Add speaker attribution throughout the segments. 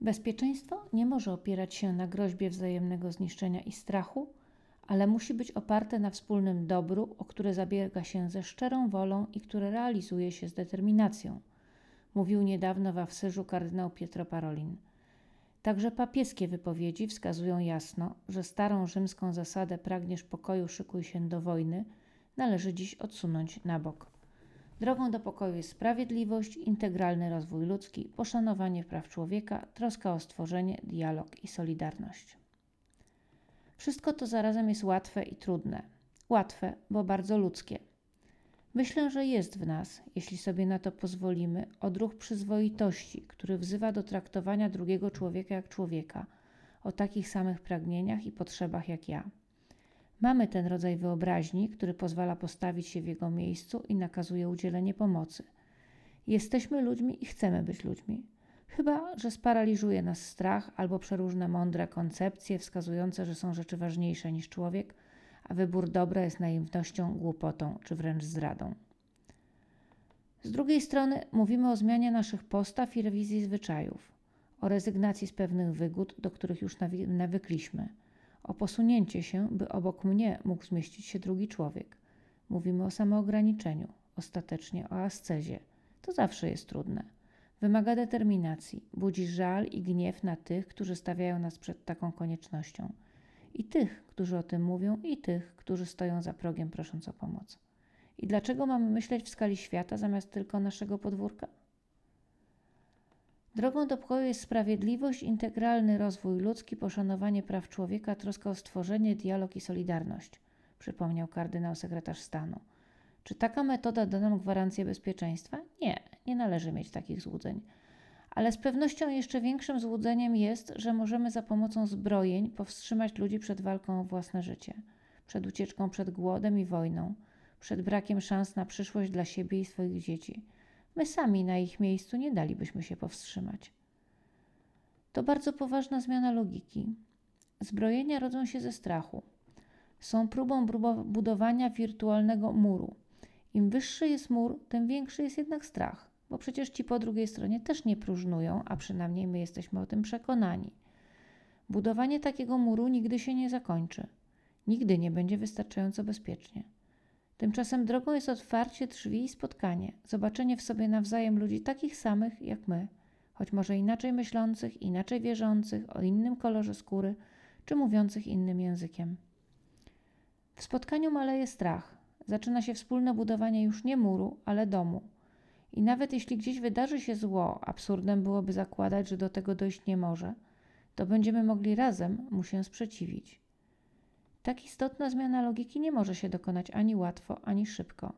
Speaker 1: Bezpieczeństwo nie może opierać się na groźbie wzajemnego zniszczenia i strachu, ale musi być oparte na wspólnym dobru, o które zabiega się ze szczerą wolą i które realizuje się z determinacją, mówił niedawno w Awsyżu kardynał Pietro Parolin. Także papieskie wypowiedzi wskazują jasno, że starą rzymską zasadę pragniesz pokoju, szykuj się do wojny, należy dziś odsunąć na bok. Drogą do pokoju jest sprawiedliwość, integralny rozwój ludzki, poszanowanie praw człowieka, troska o stworzenie, dialog i solidarność. Wszystko to zarazem jest łatwe i trudne. Łatwe, bo bardzo ludzkie. Myślę, że jest w nas, jeśli sobie na to pozwolimy, odruch przyzwoitości, który wzywa do traktowania drugiego człowieka jak człowieka, o takich samych pragnieniach i potrzebach jak ja. Mamy ten rodzaj wyobraźni, który pozwala postawić się w jego miejscu i nakazuje udzielenie pomocy. Jesteśmy ludźmi i chcemy być ludźmi. Chyba, że sparaliżuje nas strach albo przeróżne mądre koncepcje wskazujące, że są rzeczy ważniejsze niż człowiek, a wybór dobra jest naiwnością, głupotą czy wręcz zdradą. Z drugiej strony mówimy o zmianie naszych postaw i rewizji zwyczajów, o rezygnacji z pewnych wygód, do których już nawykliśmy, o posunięcie się, by obok mnie mógł zmieścić się drugi człowiek. Mówimy o samoograniczeniu, ostatecznie o ascezie. To zawsze jest trudne. Wymaga determinacji, budzi żal i gniew na tych, którzy stawiają nas przed taką koniecznością. I tych, którzy o tym mówią, i tych, którzy stoją za progiem prosząc o pomoc. I dlaczego mamy myśleć w skali świata zamiast tylko naszego podwórka? Drogą do pokoju jest sprawiedliwość, integralny rozwój ludzki, poszanowanie praw człowieka, troska o stworzenie, dialog i solidarność, przypomniał kardynał sekretarz stanu. Czy taka metoda da nam gwarancję bezpieczeństwa? Nie, nie należy mieć takich złudzeń. Ale z pewnością jeszcze większym złudzeniem jest, że możemy za pomocą zbrojeń powstrzymać ludzi przed walką o własne życie, przed ucieczką przed głodem i wojną, przed brakiem szans na przyszłość dla siebie i swoich dzieci. My sami na ich miejscu nie dalibyśmy się powstrzymać. To bardzo poważna zmiana logiki. Zbrojenia rodzą się ze strachu. Są próbą budowania wirtualnego muru im wyższy jest mur, tym większy jest jednak strach, bo przecież ci po drugiej stronie też nie próżnują, a przynajmniej my jesteśmy o tym przekonani. Budowanie takiego muru nigdy się nie zakończy. Nigdy nie będzie wystarczająco bezpiecznie. Tymczasem drogą jest otwarcie drzwi i spotkanie, zobaczenie w sobie nawzajem ludzi takich samych jak my, choć może inaczej myślących, inaczej wierzących, o innym kolorze skóry, czy mówiących innym językiem. W spotkaniu maleje strach, zaczyna się wspólne budowanie już nie muru, ale domu. I nawet jeśli gdzieś wydarzy się zło, absurdem byłoby zakładać, że do tego dojść nie może, to będziemy mogli razem mu się sprzeciwić. Tak istotna zmiana logiki nie może się dokonać ani łatwo, ani szybko.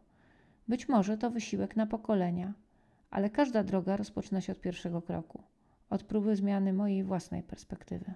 Speaker 1: Być może to wysiłek na pokolenia, ale każda droga rozpoczyna się od pierwszego kroku, od próby zmiany mojej własnej perspektywy.